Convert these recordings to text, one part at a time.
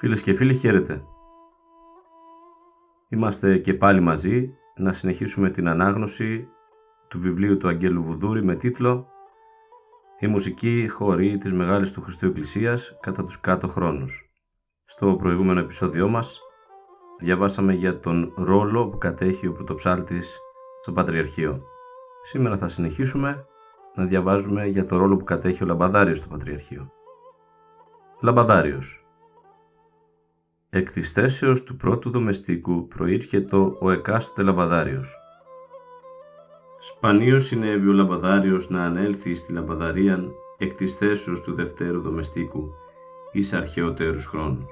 Φίλες και φίλοι, χαίρετε. Είμαστε και πάλι μαζί να συνεχίσουμε την ανάγνωση του βιβλίου του Αγγέλου Βουδούρη με τίτλο «Η μουσική χωρί της Μεγάλης του Χριστού Εκκλησίας κατά τους κάτω χρόνους». Στο προηγούμενο επεισόδιό μας διαβάσαμε για τον ρόλο που κατέχει ο πρωτοψάλτης στο Πατριαρχείο. Σήμερα θα συνεχίσουμε να διαβάζουμε για το ρόλο που κατέχει ο Λαμπαδάριος στο Πατριαρχείο. Λαμπαδάριος Εκ της θέσεως του πρώτου δομεστικού προήρχεται ο εκάστοτε Λαμπαδάριος. Σπανίως συνέβη ο Λαμπαδάριος να ανέλθει στη Λαμπαδαρίαν εκ της θέσεως του δευτέρου δομεστικού εις αρχαιότερους χρόνους.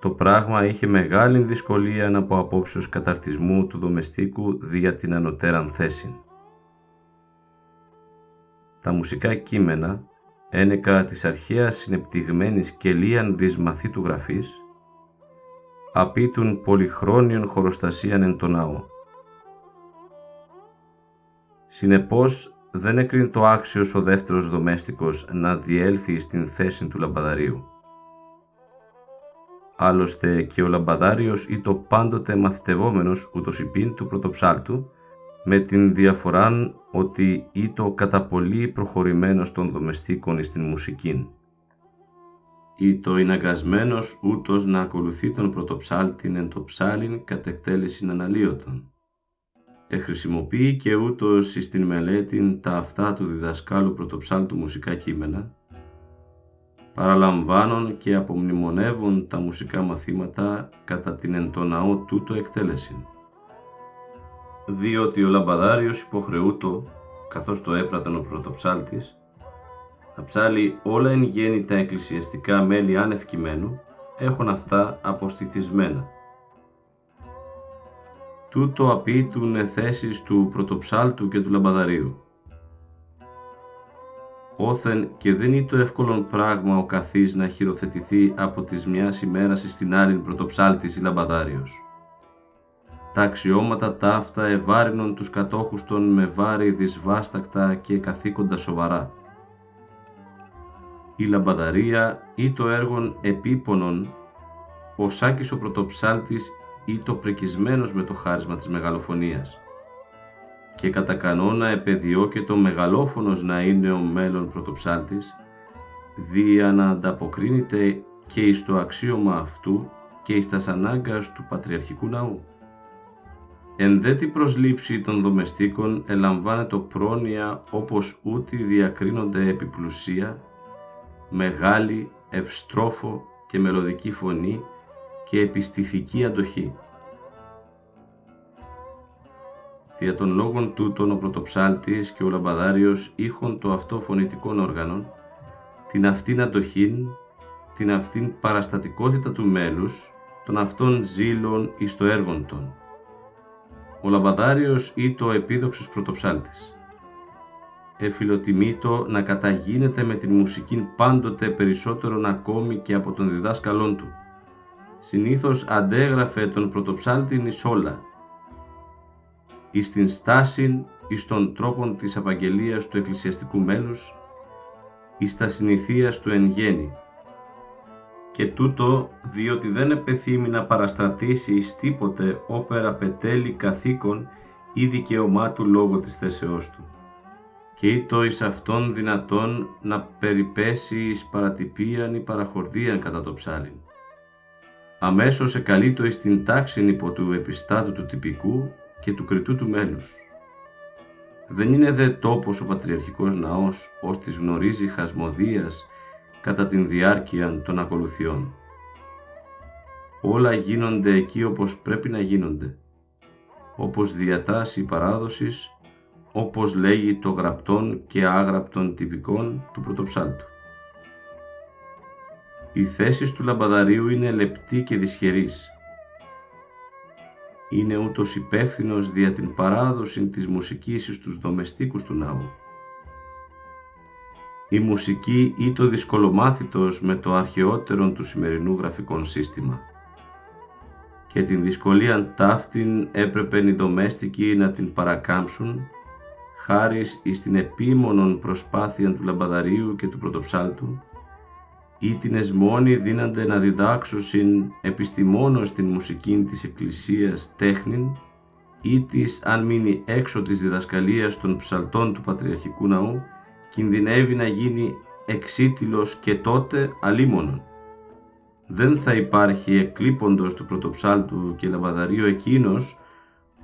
Το πράγμα είχε μεγάλη δυσκολία από απόψεως καταρτισμού του δομεστίκου δια την ανωτέραν θέση. Τα μουσικά κείμενα ένεκα της αρχαίας συνεπτυγμένης και λίαν του γραφής, απίτουν πολυχρόνιον χωροστασίαν εν το ναό. Συνεπώς δεν έκρινε το άξιος ο δεύτερος δομέστικος να διέλθει στην θέση του λαμπαδαρίου. Άλλωστε και ο λαμπαδάριος ή το πάντοτε μαθητευόμενος ούτως υπήν του πρωτοψάλτου, με την διαφοράν ότι ήτο κατά πολύ προχωρημένος των δομεστίκων στην μουσική. Ήτο ειναγκασμένος ούτως να ακολουθεί τον πρωτοψάλτην εν το ψάλιν κατ' εκτέλεση αναλύωτων. Εχρησιμοποιεί και ούτως στην μελέτην τα αυτά του διδασκάλου πρωτοψάλτου μουσικά κείμενα, παραλαμβάνουν και απομνημονεύουν τα μουσικά μαθήματα κατά την εν το ναό τούτο εκτέλεση διότι ο λαμπαδάριος υποχρεούτο, καθώς το έπραταν ο πρωτοψάλτης, να ψάλει όλα εν γέννη τα εκκλησιαστικά μέλη άνευ κειμένου, έχουν αυτά αποστηθισμένα. Τούτο απείτουν θέσεις του πρωτοψάλτου και του λαμπαδαρίου. Όθεν και δεν είναι το εύκολο πράγμα ο καθής να χειροθετηθεί από τις μιας ημέρας στην άλλη πρωτοψάλτης ή λαμπαδάριος τα αξιώματα τα αυτά ευάρυνον τους κατόχους των με βάρη δυσβάστακτα και καθήκοντα σοβαρά. Η λαμπαδαρία ή το έργον επίπονον, ο Σάκης ο πρωτοψάλτης ή το πρεκισμένος με το χάρισμα της μεγαλοφωνίας. Και κατά κανόνα επεδιώκεται ο μεγαλόφωνος να είναι ο μέλλον πρωτοψάλτης, δια να ανταποκρίνεται και εις το αξίωμα αυτού και εις τας ανάγκας του Πατριαρχικού Ναού. Εν δε την προσλήψη των δομεστίκων ελαμβάνεται πρόνοια όπως ούτι διακρίνονται επιπλουσία, μεγάλη, ευστρόφο και μελωδική φωνή και επιστηθική αντοχή. Δια των λόγων τούτων ο πρωτοψάλτης και ο λαμπαδάριος είχον το αυτό φωνητικό όργανο, την αυτήν αντοχήν, την αυτήν παραστατικότητα του μέλους, των αυτών ζήλων εις το έργον των ο Λαμπαδάριος ή το επίδοξος πρωτοψάλτης. Εφιλοτιμήτω να καταγίνεται με την μουσική πάντοτε περισσότερον ακόμη και από τον διδάσκαλόν του. Συνήθως αντέγραφε τον πρωτοψάλτην εις όλα. Εις την στάση, εις των τρόπων της απαγγελίας του εκκλησιαστικού μέλους, εις τα συνηθίας του εν γέννη, και τούτο διότι δεν επεθύμει να παραστρατήσει εις τίποτε όπερα πετέλει καθήκον ή δικαίωμά του λόγω της θέσεώς του. και ήτο εις αυτόν δυνατόν να περιπέσει εις παρατυπίαν ή παραχορδίαν κατά το ψάλιν. Αμέσως εκαλείτο εις την τάξην υπό του επιστάτου του τυπικού και του κριτού του μέλους. Δεν είναι δε τόπος ο πατριαρχικός ναός, ως της γνωρίζει χασμοδίας κατά την διάρκεια των ακολουθιών. Όλα γίνονται εκεί όπως πρέπει να γίνονται, όπως διατάσσει η παράδοσης, όπως λέγει το γραπτόν και άγραπτον τυπικών του πρωτοψάλτου. Η θέση του λαμπαδαρίου είναι λεπτή και δυσχερής. Είναι ούτως υπεύθυνος δια την παράδοση της μουσικής στους δομεστίκους του ναού. Η μουσική ή το δυσκολομάθητος με το αρχαιότερο του σημερινού γραφικών σύστημα. Και την δυσκολία ταύτην έπρεπε οι δομέστικοι να την παρακάμψουν χάρις εις την επίμονον προσπάθεια του λαμπαδαρίου και του πρωτοψάλτου ή την εσμόνη δίνανται να διδάξουσιν επιστημόνως την μουσική της Εκκλησίας τέχνην ή της αν μείνει έξω της διδασκαλίας των ψαλτών του Πατριαρχικού Ναού κινδυνεύει να γίνει εξίτηλος και τότε αλίμονον δεν θα υπάρχει εκλείποντος του πρωτοψάλτου και λαμπαδαρίου εκείνος,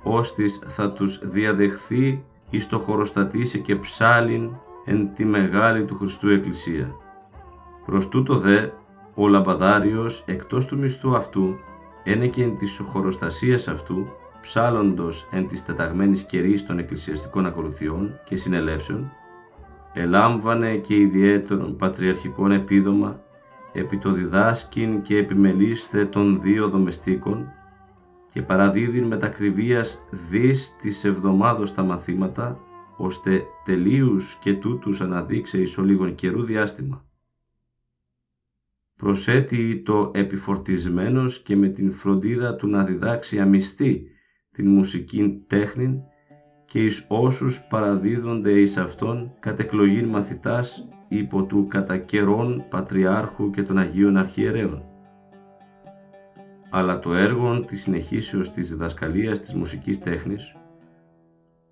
ώστις θα τους διαδεχθεί εις το χωροστατήσει και ψάλιν εν τη μεγάλη του Χριστού Εκκλησία. Προς τούτο δε, ο λαμπαδάριος εκτός του μισθού αυτού, ένε και εν της χωροστασίας αυτού, ψάλλοντος εν της τεταγμένης κερίς των εκκλησιαστικών ακολουθιών και συνελεύσεων, ελάμβανε και ιδιαίτερον πατριαρχικών επίδομα επί το διδάσκην και επιμελήστε των δύο δομεστίκων και παραδίδειν μετακριβίας δις της εβδομάδος τα μαθήματα, ώστε τελείους και τούτους αναδείξε εις ο λίγον καιρού διάστημα. Προσέτει το επιφορτισμένος και με την φροντίδα του να διδάξει αμυστή την μουσική τέχνη και εις όσους παραδίδονται εις αυτόν κατ' εκλογήν μαθητάς υπό του κατά καιρών Πατριάρχου και των Αγίων Αρχιερέων. Αλλά το έργο της συνεχίσεως της διδασκαλίας της μουσικής τέχνης,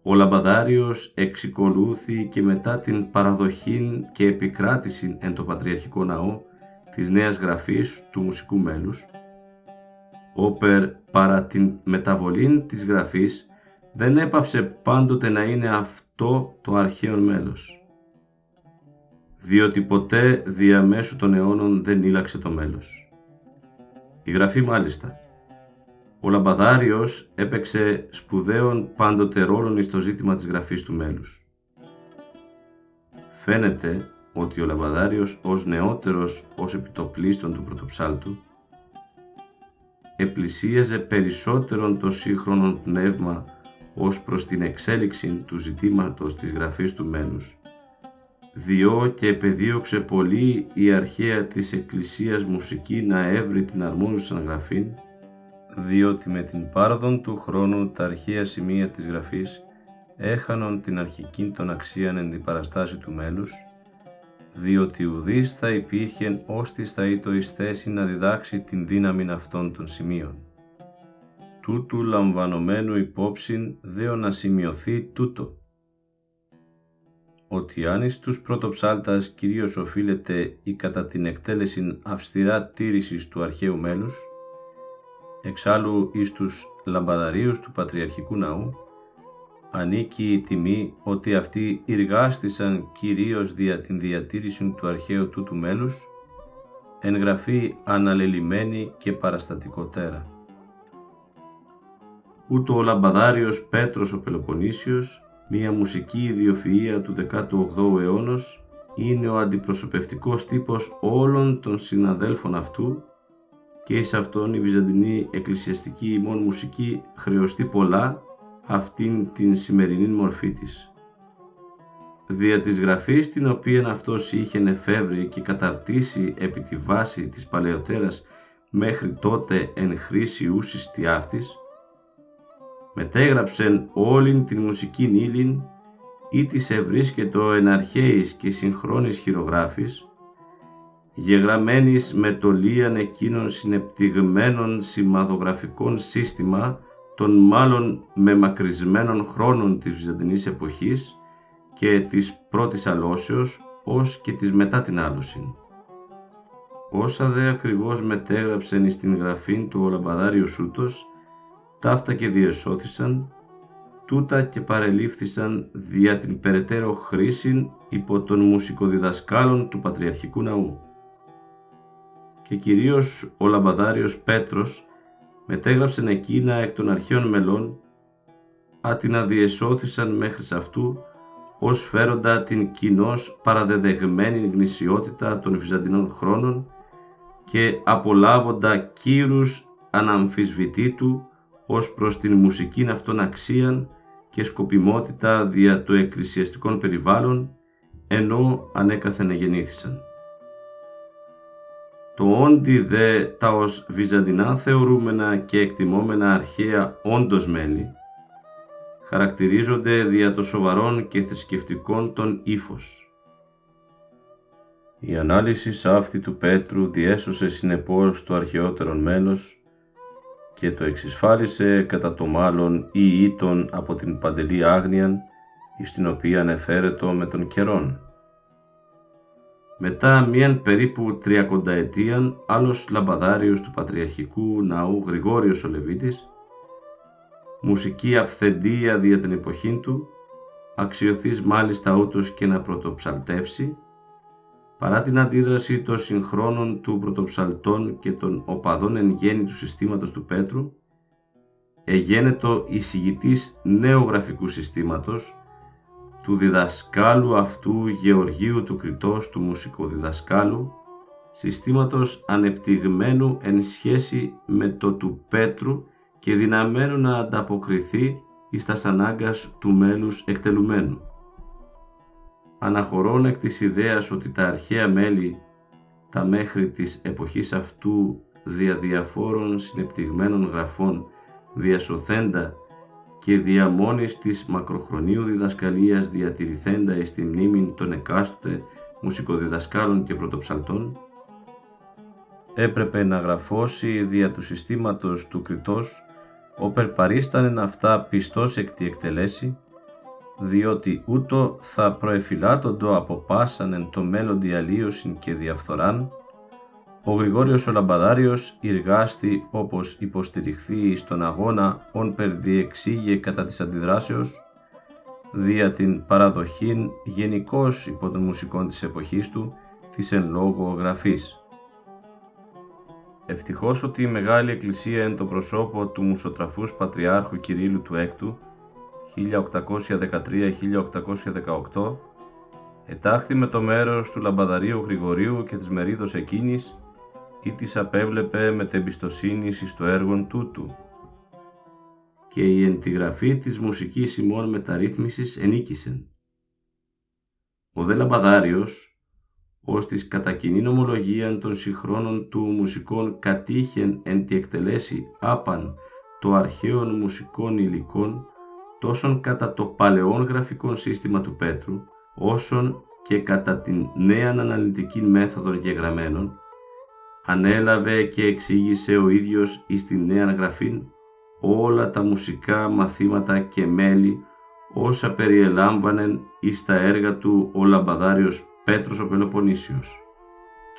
ο Λαμπαδάριος εξικολούθη και μετά την παραδοχή και επικράτηση εν το Πατριαρχικό Ναό της νέας γραφής του μουσικού μέλους, όπερ παρά την μεταβολή της γραφής δεν έπαυσε πάντοτε να είναι αυτό το αρχαίο μέλος διότι ποτέ διαμέσου των αιώνων δεν ήλαξε το μέλος. Η Γραφή μάλιστα. Ο Λαμπαδάριος έπαιξε σπουδαίων πάντοτε ρόλων στο ζήτημα της Γραφής του μέλους. Φαίνεται ότι ο Λαμπαδάριος ως νεότερος ως επιτοπλίστων του πρωτοψάλτου επλησίαζε περισσότερον το σύγχρονο πνεύμα ως προς την εξέλιξη του ζητήματος της γραφής του μένους διό και επεδίωξε πολύ η αρχαία της Εκκλησίας μουσική να έβρει την αρμόζουσα γραφή, διότι με την πάρδον του χρόνου τα αρχαία σημεία της γραφής έχανον την αρχική των αξίαν εν την παραστάση του μέλους, διότι ουδής θα υπήρχε ώστις θα ήτο εις θέση να διδάξει την δύναμη αυτών των σημείων. Τούτου λαμβανομένου υπόψην δέο να σημειωθεί τούτο, ότι αν εις τους πρωτοψάλτας κυρίως οφείλεται η κατά την εκτέλεση αυστηρά τήρησης του αρχαίου μέλους, εξάλλου εις τους λαμπαδαρίους του Πατριαρχικού Ναού, ανήκει η τιμή ότι αυτοί εργάστησαν κυρίως δια την διατήρηση του αρχαίου τούτου μέλους, εγγραφή αναλελειμμένη και παραστατικότερα. Ούτω ο λαμπαδάριος Πέτρος ο Πελοποννήσιος Μία μουσική ιδιοφυΐα του 18ου αιώνος είναι ο αντιπροσωπευτικός τύπος όλων των συναδέλφων αυτού και εις αυτόν η Βυζαντινή εκκλησιαστική ημών μουσική χρεωστεί πολλά αυτήν την σημερινή μορφή της. Δια της γραφής την οποία αυτός είχε εφεύρει και καταρτήσει επί τη βάση της παλαιότερας μέχρι τότε εν χρήση ούσης τη αυτής, μετέγραψεν όλην την μουσική ύλην ή της ευρίσκετο εν αρχαίης και συγχρόνης χειρογράφης, γεγραμμένης με το λίαν εκείνων συνεπτυγμένων σημαδογραφικών σύστημα των μάλλον μεμακρυσμένων χρόνων της Βυζαντινής εποχής και της πρώτης αλώσεως ως και της μετά την άλωση. Όσα δε ακριβώς μετέγραψεν εις την γραφήν του ο λαμπαδάριος Σούτος, ταύτα και διεσώθησαν, τούτα και παρελήφθησαν δια την περαιτέρω χρήση υπό των μουσικοδιδασκάλων του Πατριαρχικού Ναού. Και κυρίως ο λαμπαδάριος Πέτρος μετέγραψεν εκείνα εκ των αρχαίων μελών, άτινα διεσώθησαν μέχρι σε αυτού, ως φέροντα την κοινώς παραδεδεγμένη γνησιότητα των Βυζαντινών χρόνων και απολάβοντα κύρους αναμφισβητήτου ως προς την μουσικήν αυτών αξίαν και σκοπιμότητα δια το εκκλησιαστικών περιβάλλον, ενώ ανέκαθεν γεννήθησαν. Το όντι δε τα ως βυζαντινά θεωρούμενα και εκτιμόμενα αρχαία όντως μέλη, χαρακτηρίζονται δια το σοβαρών και θρησκευτικών των ύφος. Η ανάλυση αυτή του Πέτρου διέσωσε συνεπώς το αρχαιότερον μέλος και το εξισφάλισε κατά το μάλλον ή ήτον από την παντελή άγνοιαν εις την οποία ανεφέρετο με τον καιρόν. Μετά μίαν περίπου τριακονταετίαν άλλος λαμπαδάριος του Πατριαρχικού Ναού Γρηγόριος ο Λεβίτης, μουσική αυθεντία δια την εποχή του, αξιωθείς μάλιστα ούτως και να πρωτοψαλτεύσει, παρά την αντίδραση των συγχρόνων του πρωτοψαλτών και των οπαδών εν γέννη του συστήματος του Πέτρου, εγένετο εισηγητής νέου γραφικού συστήματος, του διδασκάλου αυτού Γεωργίου του Κριτός του μουσικοδιδασκάλου, συστήματος ανεπτυγμένου εν σχέση με το του Πέτρου και δυναμένου να ανταποκριθεί εις τας ανάγκας του μέλους εκτελουμένου αναχωρών εκ της ιδέας ότι τα αρχαία μέλη, τα μέχρι της εποχής αυτού δια διαφόρων συνεπτυγμένων γραφών διασωθέντα και δια μόνης της μακροχρονίου διδασκαλίας διατηρηθέντα εις τη μνήμη των εκάστοτε μουσικοδιδασκάλων και πρωτοψαλτών, έπρεπε να γραφώσει δια του συστήματος του κριτός, όπερ παρίστανεν αυτά πιστός εκ τη εκτελέση, διότι ούτω θα προεφυλάτοντο από πάσαν εν το μέλλον αλλίωσιν και διαφθοράν, ο Γρηγόριος ο Λαμπαδάριος ηργάστη όπως υποστηριχθεί στον αγώνα όν περδιεξήγε κατά της αντιδράσεως, δια την παραδοχήν γενικώς υπό των μουσικών της εποχής του της εν λόγω γραφής. Ευτυχώς ότι η Μεγάλη Εκκλησία εν το προσώπο του μουσοτραφούς Πατριάρχου Κυρίλου του Έκτου 1813-1818 ετάχθη με το μέρος του λαμπαδαρίου Γρηγορίου και της μερίδος εκείνης ή της απέβλεπε με την εμπιστοσύνη στο έργο τούτου. Και η εντιγραφή της μουσικής ημών μεταρρύθμισης ενίκησεν. Ο δε λαμπαδάριος, ως της κατά κοινή νομολογία των συγχρόνων του μουσικών κατήχεν εν τη εκτελέσει άπαν το αρχαίων μουσικών υλικών τόσον κατά το παλαιόν γραφικό σύστημα του Πέτρου, όσον και κατά την νέα αναλυτική μέθοδο γεγραμμένων, ανέλαβε και εξήγησε ο ίδιος εις την νέα γραφήν όλα τα μουσικά μαθήματα και μέλη όσα περιελάμβανεν εις τα έργα του ο λαμπαδάριος Πέτρος ο Πελοποννήσιος.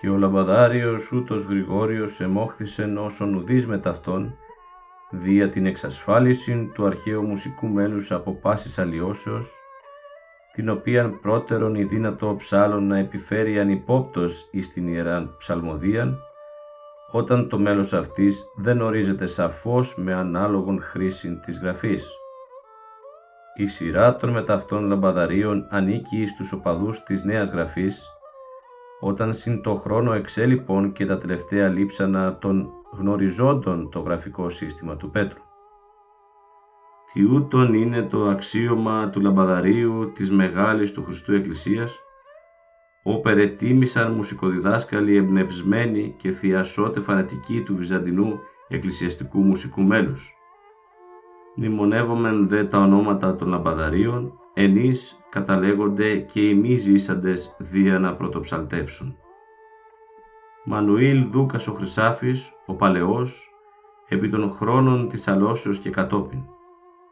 Και ο λαμπαδάριος ούτως Γρηγόριος εμόχθησεν όσον ουδείς με ταυτόν δια την εξασφάλιση του αρχαίου μουσικού μέλους από πάσης αλλοιώσεως, την οποίαν πρώτερον η δύνατο ψάλων να επιφέρει ανυπόπτως εις την Ιεράν Ψαλμοδίαν, όταν το μέλος αυτής δεν ορίζεται σαφώς με ανάλογον χρήση της γραφής. Η σειρά των μεταυτών λαμπαδαρίων ανήκει εις τους οπαδούς της Νέας Γραφής, όταν συν το χρόνο εξέλιπων και τα τελευταία λείψανα των γνωριζόντων το γραφικό σύστημα του Πέτρου. Τι ούτων είναι το αξίωμα του λαμπαδαρίου της Μεγάλης του Χριστού Εκκλησίας, όπερ ετίμησαν μουσικοδιδάσκαλοι εμπνευσμένοι και θειασότε φανατικοί του Βυζαντινού εκκλησιαστικού μουσικού μέλους. Μνημονεύομεν δε τα ονόματα των λαμπαδαρίων, ενείς καταλέγονται και οι μη ζήσαντες δια να πρωτοψαλτεύσουν. Μανουήλ Δούκας ο Χρυσάφης, ο Παλαιός, επί των χρόνων της Αλώσεως και κατόπιν.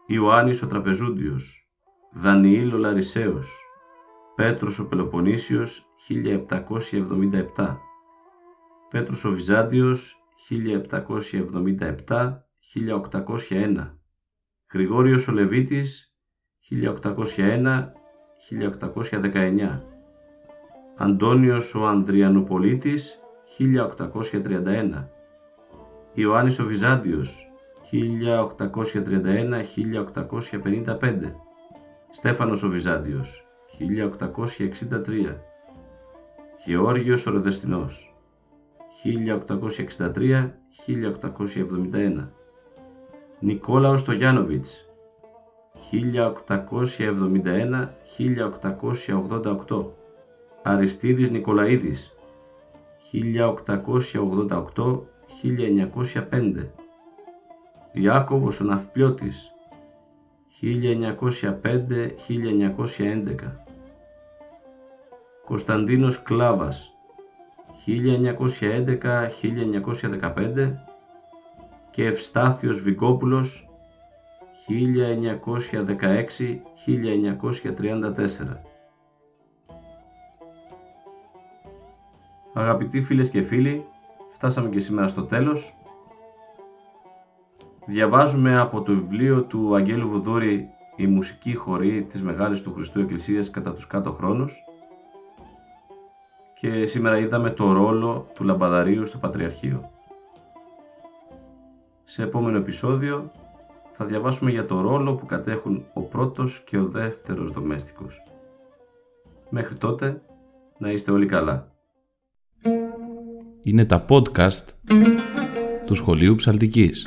Ιωάννης ο Τραπεζούντιος, Δανιήλ ο Λαρισαίος, Πέτρος ο Πελοποννήσιος 1777 Πέτρος ο Βυζάντιος 1777-1801 Γρηγόριος ο Λεβίτης 1801-1819 Αντώνιος ο Ανδριανοπολίτης 1831 Ιωάννης ο Βυζάντιος 1831-1855 Στέφανος ο Βυζάντιος 1863 Γεώργιος ο Ροδεστινός 1863-1871 Νικόλαος Στογιάνοβιτς 1871-1888 Αριστίδης Νικολαίδης 1888-1905 Ιάκωβος ο Ναυπλιώτης 1905-1911 Κωνσταντίνος Κλάβας 1911-1915 και Ευστάθιος Βικόπουλος 1916-1934 Αγαπητοί φίλες και φίλοι, φτάσαμε και σήμερα στο τέλος. Διαβάζουμε από το βιβλίο του Αγγέλου Βουδούρη «Η μουσική χορή της Μεγάλης του Χριστού Εκκλησίας κατά τους κάτω χρόνους» και σήμερα είδαμε το ρόλο του λαμπαδαρίου στο Πατριαρχείο. Σε επόμενο επεισόδιο θα διαβάσουμε για το ρόλο που κατέχουν ο πρώτος και ο δεύτερος δομέστικος. Μέχρι τότε να είστε όλοι καλά. Είναι τα podcast του Σχολείου Ψαλτικής.